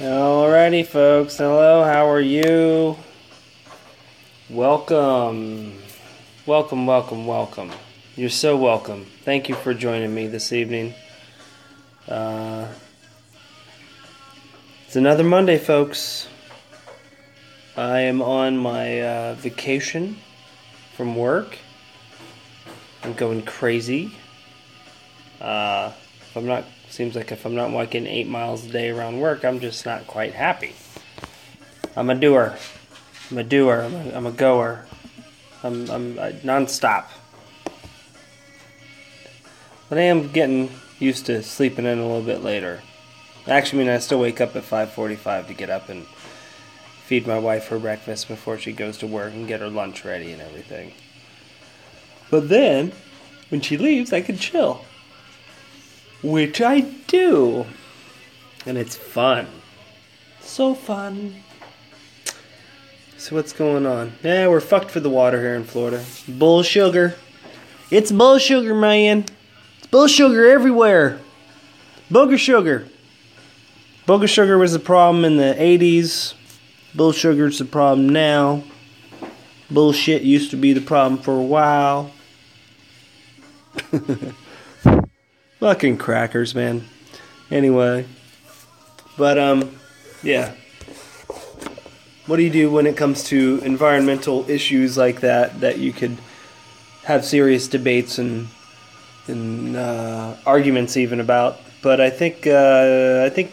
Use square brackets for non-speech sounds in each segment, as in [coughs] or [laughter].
Alrighty, folks. Hello, how are you? Welcome. Welcome, welcome, welcome. You're so welcome. Thank you for joining me this evening. Uh, it's another Monday, folks. I am on my uh, vacation from work. I'm going crazy. Uh, if I'm not, seems like if I'm not walking eight miles a day around work, I'm just not quite happy. I'm a doer. I'm a doer. I'm a, I'm a goer. I'm, I'm uh, nonstop. But I am getting used to sleeping in a little bit later. Actually, I mean, I still wake up at 5:45 to get up and feed my wife her breakfast before she goes to work and get her lunch ready and everything. But then, when she leaves, I can chill. Which I do. And it's fun. So fun. So what's going on? Yeah, we're fucked for the water here in Florida. Bull sugar. It's bull sugar, man. It's bull sugar everywhere. Booger sugar. Booger sugar was the problem in the 80s. Bull sugar's the problem now. Bullshit used to be the problem for a while. [laughs] Fucking crackers, man. Anyway. But, um, yeah. What do you do when it comes to environmental issues like that, that you could have serious debates and, and uh, arguments even about? But I think, uh, I think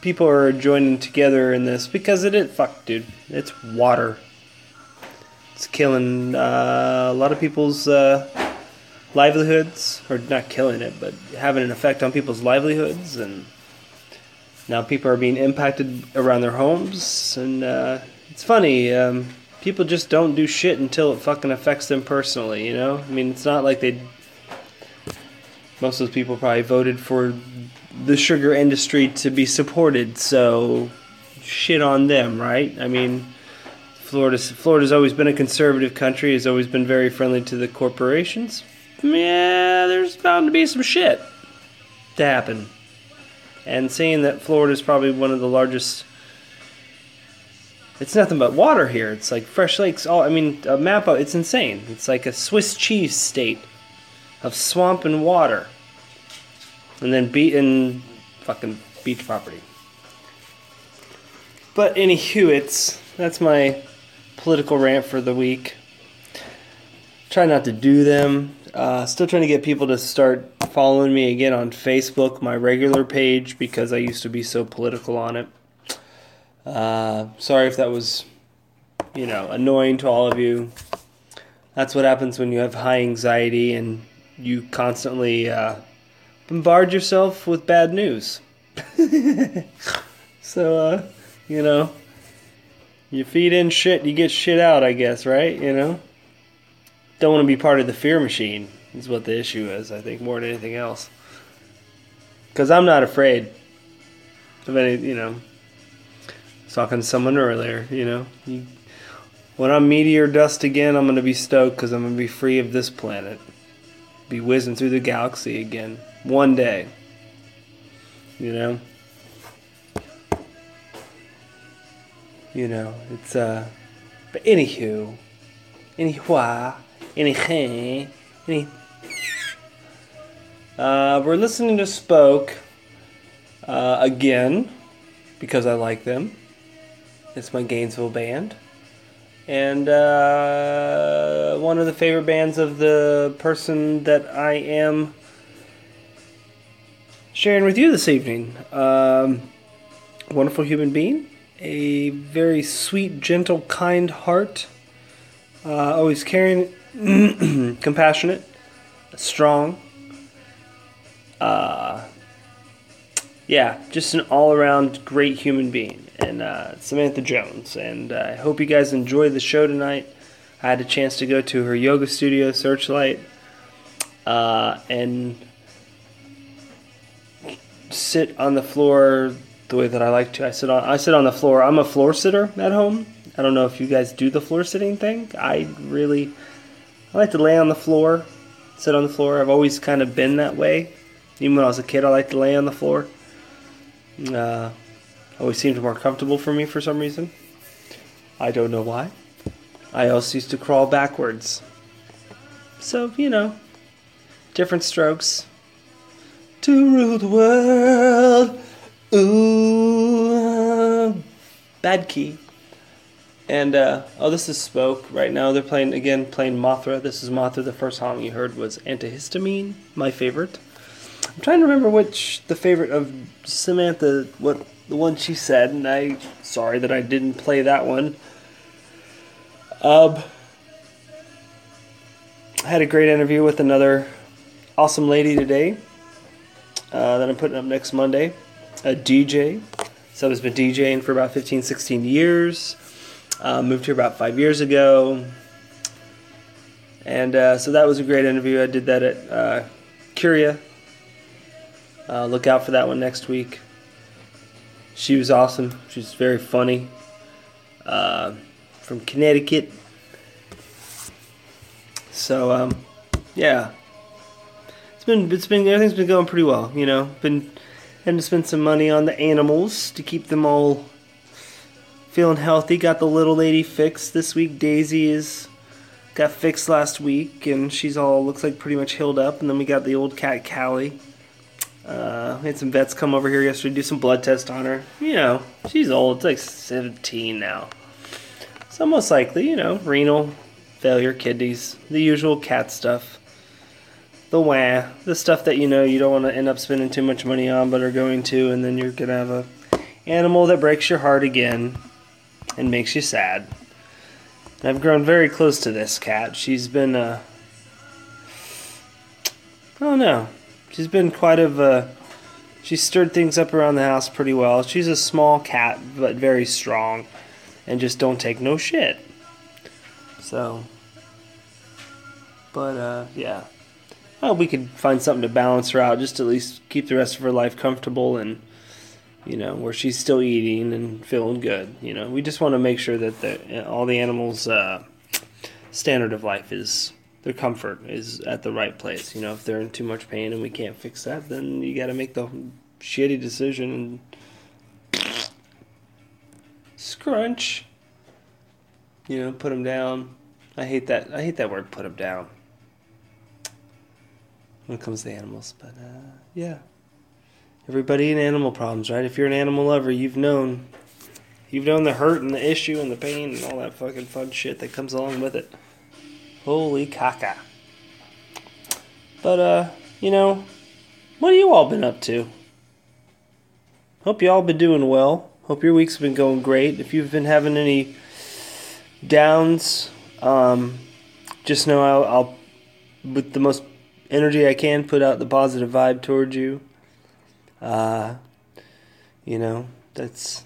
people are joining together in this because it is, fuck, dude, it's water. It's killing uh, a lot of people's uh, livelihoods, or not killing it, but having an effect on people's livelihoods, and now people are being impacted around their homes, and uh, it's funny. Um, people just don't do shit until it fucking affects them personally. You know, I mean, it's not like they. Most of those people probably voted for the sugar industry to be supported, so shit on them, right? I mean. Florida's Florida's always been a conservative country. Has always been very friendly to the corporations. Yeah, there's bound to be some shit to happen. And seeing that Florida is probably one of the largest. It's nothing but water here. It's like fresh lakes. All I mean, a map. It's insane. It's like a Swiss cheese state of swamp and water, and then beat and fucking beach property. But anywho, it's that's my political rant for the week. Try not to do them. Uh, still trying to get people to start following me again on Facebook, my regular page, because I used to be so political on it. Uh, sorry if that was, you know, annoying to all of you. That's what happens when you have high anxiety and you constantly uh, bombard yourself with bad news. [laughs] so, uh, you know, you feed in shit, you get shit out, I guess, right? You know? Don't want to be part of the fear machine, is what the issue is, I think, more than anything else. Because I'm not afraid of any, you know. Talking to someone earlier, you know. You, when I'm meteor dust again, I'm going to be stoked because I'm going to be free of this planet. Be whizzing through the galaxy again. One day. You know? You know, it's uh but anywho anyhua anything any uh we're listening to Spoke uh again because I like them. It's my Gainesville band. And uh one of the favorite bands of the person that I am sharing with you this evening. Um wonderful human being a very sweet, gentle, kind heart. Uh, always caring, [clears throat] compassionate, strong. Uh, yeah, just an all around great human being. And uh, Samantha Jones. And uh, I hope you guys enjoyed the show tonight. I had a chance to go to her yoga studio, Searchlight, uh, and sit on the floor the way that I like to. I sit on I sit on the floor. I'm a floor sitter at home. I don't know if you guys do the floor sitting thing. I really I like to lay on the floor, sit on the floor. I've always kind of been that way. Even when I was a kid, I like to lay on the floor. Uh, always seemed more comfortable for me for some reason. I don't know why. I also used to crawl backwards. So, you know, different strokes. To rule the world. Ooh. Bad key. And, uh, oh, this is Spoke. Right now they're playing, again, playing Mothra. This is Mothra. The first song you heard was Antihistamine, my favorite. I'm trying to remember which the favorite of Samantha, what the one she said, and I sorry that I didn't play that one. Um, I had a great interview with another awesome lady today uh, that I'm putting up next Monday, a DJ. So has been DJing for about 15, 16 years. Uh, moved here about five years ago. And uh, so that was a great interview. I did that at uh, Curia uh, look out for that one next week. She was awesome. She's very funny. Uh, from Connecticut. So um, yeah, it's been it's been everything's been going pretty well. You know, been had to spend some money on the animals to keep them all feeling healthy. Got the little lady fixed this week. Daisy is got fixed last week, and she's all looks like pretty much healed up. And then we got the old cat Callie. Uh, we had some vets come over here yesterday do some blood test on her. You know, she's old. It's like 17 now. So most likely, you know, renal failure, kidneys, the usual cat stuff. The wah, the stuff that you know you don't want to end up spending too much money on, but are going to, and then you're gonna have a animal that breaks your heart again and makes you sad. And I've grown very close to this cat. She's been, uh, I don't know, She's been quite of a. She's stirred things up around the house pretty well. She's a small cat, but very strong, and just don't take no shit. So, but uh, yeah, well, we could find something to balance her out, just at least keep the rest of her life comfortable and you know where she's still eating and feeling good. You know, we just want to make sure that the, all the animals' uh, standard of life is their comfort is at the right place. You know, if they're in too much pain and we can't fix that, then you got to make the shitty decision and scrunch. You know, put them down. I hate that. I hate that word. Put them down. When it comes to animals, but uh, yeah, everybody in animal problems, right? If you're an animal lover, you've known, you've known the hurt and the issue and the pain and all that fucking fun shit that comes along with it. Holy caca. But, uh, you know, what have you all been up to? Hope you all been doing well. Hope your week's been going great. If you've been having any downs, um, just know I'll, I'll, with the most energy I can, put out the positive vibe towards you. Uh, you know, that's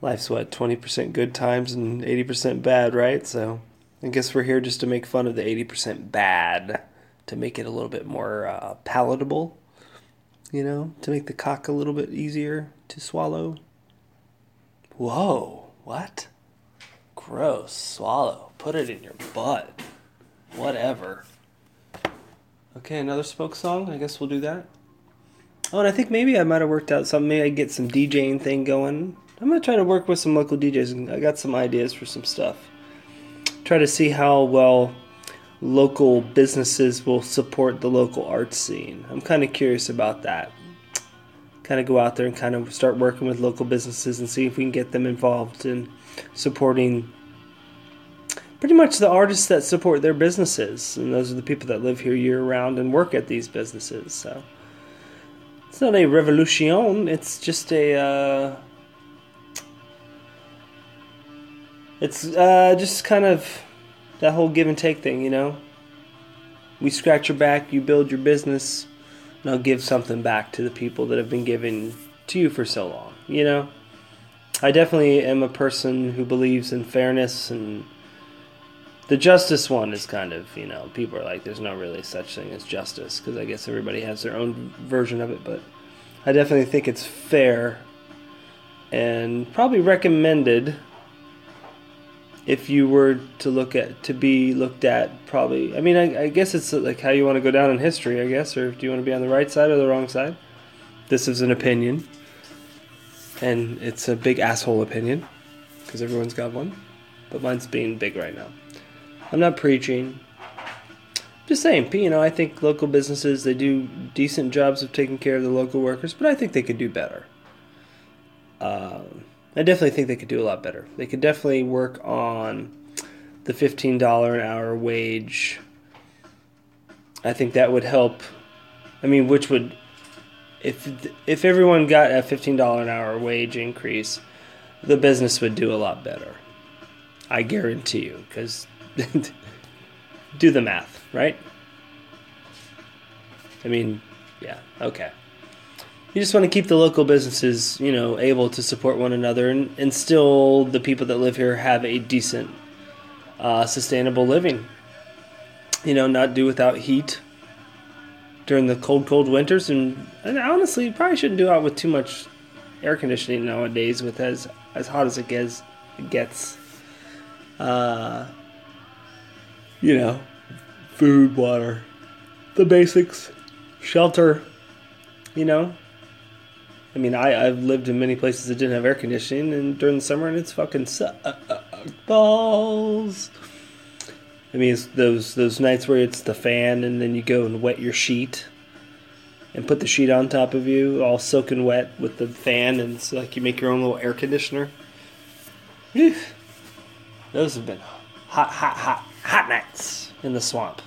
life's what 20% good times and 80% bad, right? So I guess we're here just to make fun of the 80% bad, to make it a little bit more uh, palatable, you know, to make the cock a little bit easier to swallow. Whoa, what? Gross, swallow. Put it in your butt. Whatever. Okay, another spoke song. I guess we'll do that. Oh, and I think maybe I might have worked out something. Maybe I get some DJing thing going. I'm gonna try to work with some local DJs. I got some ideas for some stuff try to see how well local businesses will support the local art scene. I'm kind of curious about that. Kind of go out there and kind of start working with local businesses and see if we can get them involved in supporting pretty much the artists that support their businesses. And those are the people that live here year round and work at these businesses. So it's not a revolution, it's just a. Uh, it's uh, just kind of that whole give and take thing, you know. We scratch your back, you build your business, and I'll give something back to the people that have been giving to you for so long, you know. I definitely am a person who believes in fairness and the justice one is kind of, you know, people are like, there's no really such thing as justice because I guess everybody has their own version of it, but I definitely think it's fair and probably recommended if you were to look at to be looked at probably i mean i, I guess it's like how you want to go down in history i guess or do you want to be on the right side or the wrong side this is an opinion and it's a big asshole opinion because everyone's got one, but mine's being big right now. I'm not preaching. Just saying, you know, I think local businesses they do decent jobs of taking care of the local workers, but I think they could do better. Um, I definitely think they could do a lot better. They could definitely work on the fifteen dollar an hour wage. I think that would help. I mean, which would if if everyone got a fifteen dollar an hour wage increase, the business would do a lot better. I guarantee you, because [laughs] do the math, right? I mean, yeah, okay. You just want to keep the local businesses, you know, able to support one another, and, and still the people that live here have a decent, uh, sustainable living. You know, not do without heat during the cold, cold winters, and, and honestly, you probably shouldn't do it with too much air conditioning nowadays, with as as hot as it gets. It gets. Uh, you know, food, water, the basics, shelter. You know, I mean, I I've lived in many places that didn't have air conditioning, and during the summer, and it's fucking su- balls. I mean, it's those those nights where it's the fan, and then you go and wet your sheet, and put the sheet on top of you, all soaking wet with the fan, and it's like you make your own little air conditioner. Those have been hot, hot, hot, hot nights in the swamp.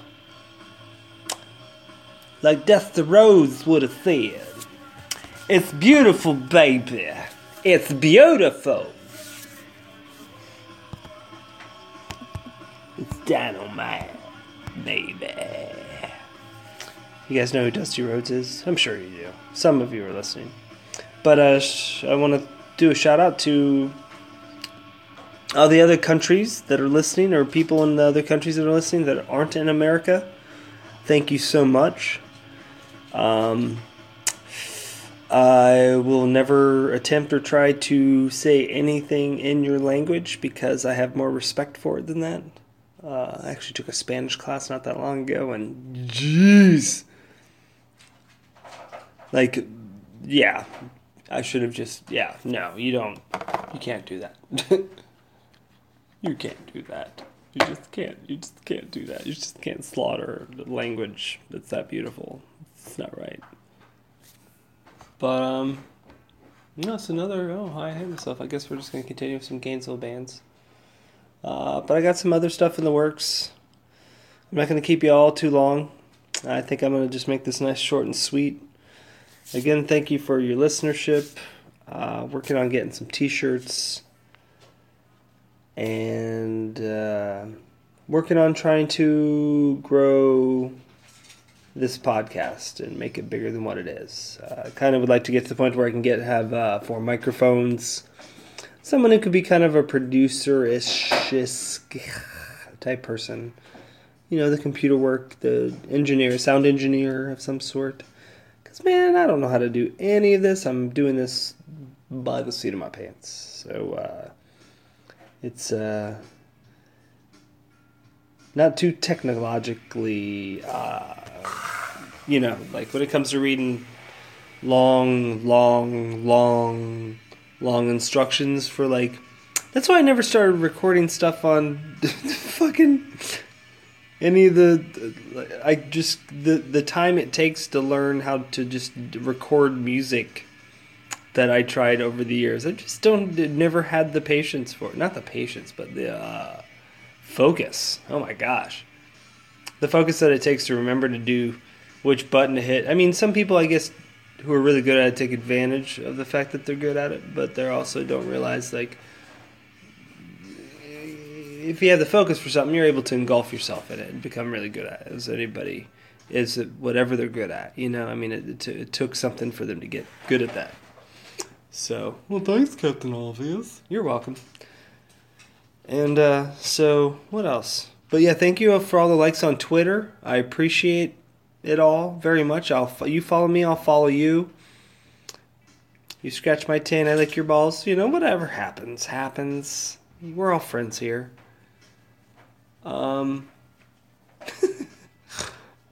Like Dusty Rhodes would have said, "It's beautiful, baby. It's beautiful." It's dynamite, baby. You guys know who Dusty Rhodes is? I'm sure you do. Some of you are listening. But uh, sh- I want to do a shout out to all the other countries that are listening, or people in the other countries that are listening that aren't in America. Thank you so much. Um, I will never attempt or try to say anything in your language because I have more respect for it than that. Uh, I actually took a Spanish class not that long ago, and jeez, like, yeah, I should have just, yeah, no, you don't, you can't do that. [laughs] you can't do that. You just can't. You just can't do that. You just can't slaughter the language that's that beautiful. It's not right. But um, no, it's another. Oh, I hate myself. I guess we're just gonna continue with some Gainesville bands. Uh, but I got some other stuff in the works. I'm not to keep you all too long. I think I'm to just make this nice, short, and sweet. Again, thank you for your listenership. Uh, working on getting some t shirts. And uh, working on trying to grow this podcast and make it bigger than what it is. Uh, kind of would like to get to the point where I can get have uh, four microphones someone who could be kind of a producer-ish type person. You know, the computer work, the engineer, sound engineer of some sort. Because, man, I don't know how to do any of this. I'm doing this by the seat of my pants. So, uh, it's uh, not too technologically, uh, you know, like when it comes to reading long, long, long long instructions for like that's why I never started recording stuff on [laughs] fucking any of the I just the the time it takes to learn how to just record music that I tried over the years. I just don't never had the patience for it. Not the patience, but the uh, focus. Oh my gosh. The focus that it takes to remember to do which button to hit. I mean, some people I guess who are really good at it take advantage of the fact that they're good at it, but they also don't realize like if you have the focus for something, you're able to engulf yourself in it and become really good at it. As anybody is whatever they're good at, you know. I mean, it, it, it took something for them to get good at that. So, well, thanks, Captain Obvious. You're welcome. And uh, so, what else? But yeah, thank you for all the likes on Twitter. I appreciate it all very much. I'll you follow me, I'll follow you. You scratch my tail, I lick your balls. You know, whatever happens, happens. We're all friends here. Um. [laughs] uh,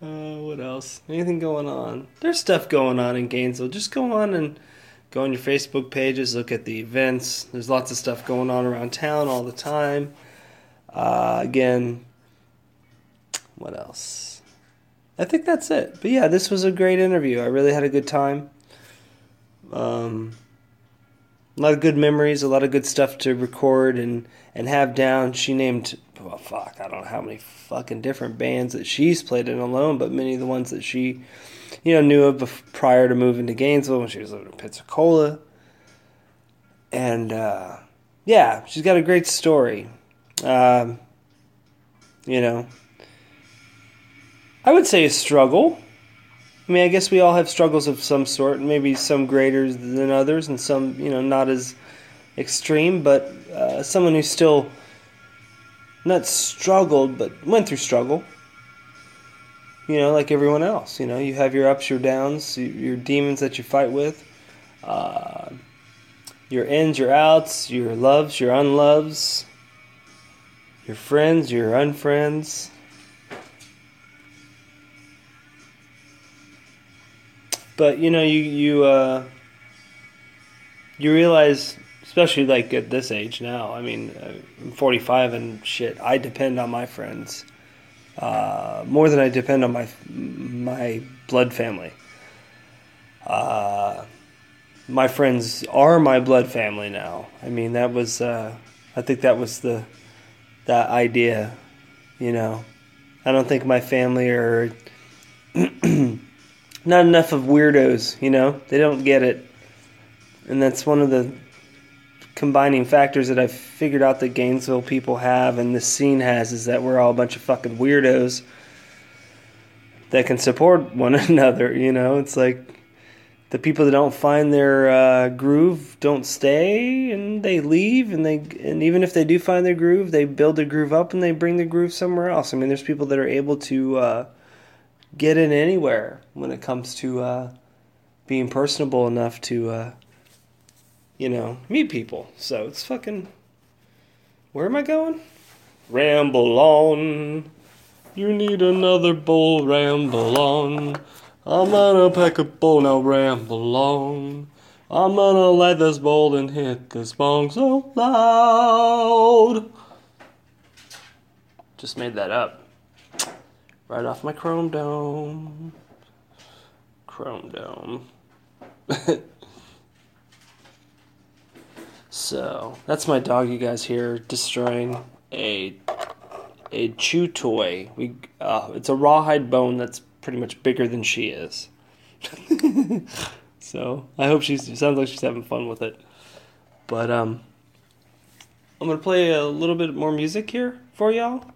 what else? Anything going on? There's stuff going on in Gainesville. Just go on and Go on your Facebook pages, look at the events. There's lots of stuff going on around town all the time. Uh, again, what else? I think that's it. But yeah, this was a great interview. I really had a good time. Um, a lot of good memories, a lot of good stuff to record and, and have down. She named, well, fuck, I don't know how many fucking different bands that she's played in alone, but many of the ones that she, you know, knew of prior to moving to Gainesville when she was living in Pensacola. And, uh, yeah, she's got a great story. Um, you know, I would say a struggle. I mean, I guess we all have struggles of some sort, and maybe some greater than others, and some, you know, not as extreme. But uh, someone who still not struggled, but went through struggle. You know, like everyone else. You know, you have your ups, your downs, your demons that you fight with, uh, your ins, your outs, your loves, your unloves, your friends, your unfriends. But you know, you you uh, you realize, especially like at this age now. I mean, uh, I'm 45 and shit. I depend on my friends uh, more than I depend on my my blood family. Uh, my friends are my blood family now. I mean, that was uh, I think that was the that idea. You know, I don't think my family are. [clears throat] not enough of weirdos, you know? They don't get it. And that's one of the combining factors that I've figured out that Gainesville people have and this scene has is that we're all a bunch of fucking weirdos that can support [laughs] one another, you know? It's like the people that don't find their uh, groove don't stay and they leave and they and even if they do find their groove, they build their groove up and they bring the groove somewhere else. I mean, there's people that are able to uh, get in anywhere when it comes to uh, being personable enough to, uh, you know, meet people. So it's fucking. Where am I going? Ramble on. You need another bowl, ramble on. I'm gonna pack a bowl, now ramble on. I'm gonna light this bowl and hit this bong so loud. Just made that up. Right off my Chrome Dome. Chrome Dome. [laughs] so, that's my dog you guys here destroying a a chew toy. We uh, it's a rawhide bone that's pretty much bigger than she is. [laughs] so, I hope she's sounds like she's having fun with it. But um I'm to play a little bit more music here for y'all.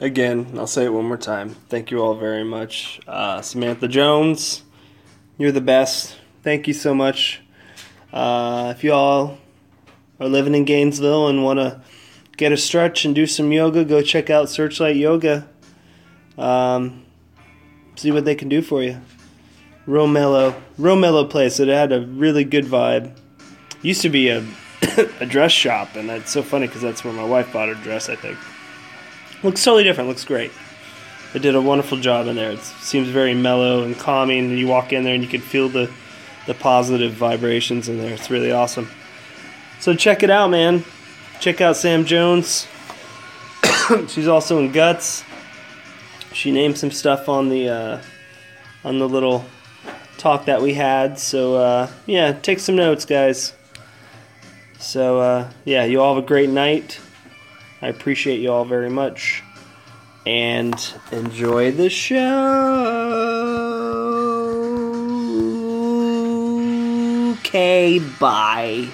Again, I'll say it one more time. Thank you all very much. Uh, Samantha Jones, you're the best. Thank you so much. Uh, if you all are living in Gainesville and want to get a stretch and do some yoga, go check out Searchlight Yoga. Um, see what they can do for you. Real mellow place. It had a really good vibe. Used to be a [coughs] a dress shop, and that's so funny because that's where my wife bought her dress. I think. Looks totally different. Looks great. They did a wonderful job in there. It seems very mellow and calming. And You walk in there and you can feel the the positive vibrations in there. It's really awesome. So check it out, man. Check out Sam Jones. [coughs] She's also in Guts. She named some stuff on the uh, on the little talk that we had. So uh, yeah, take some notes, guys. So uh, yeah, you all have a great night. I appreciate you all very much. And enjoy the show. Okay, bye.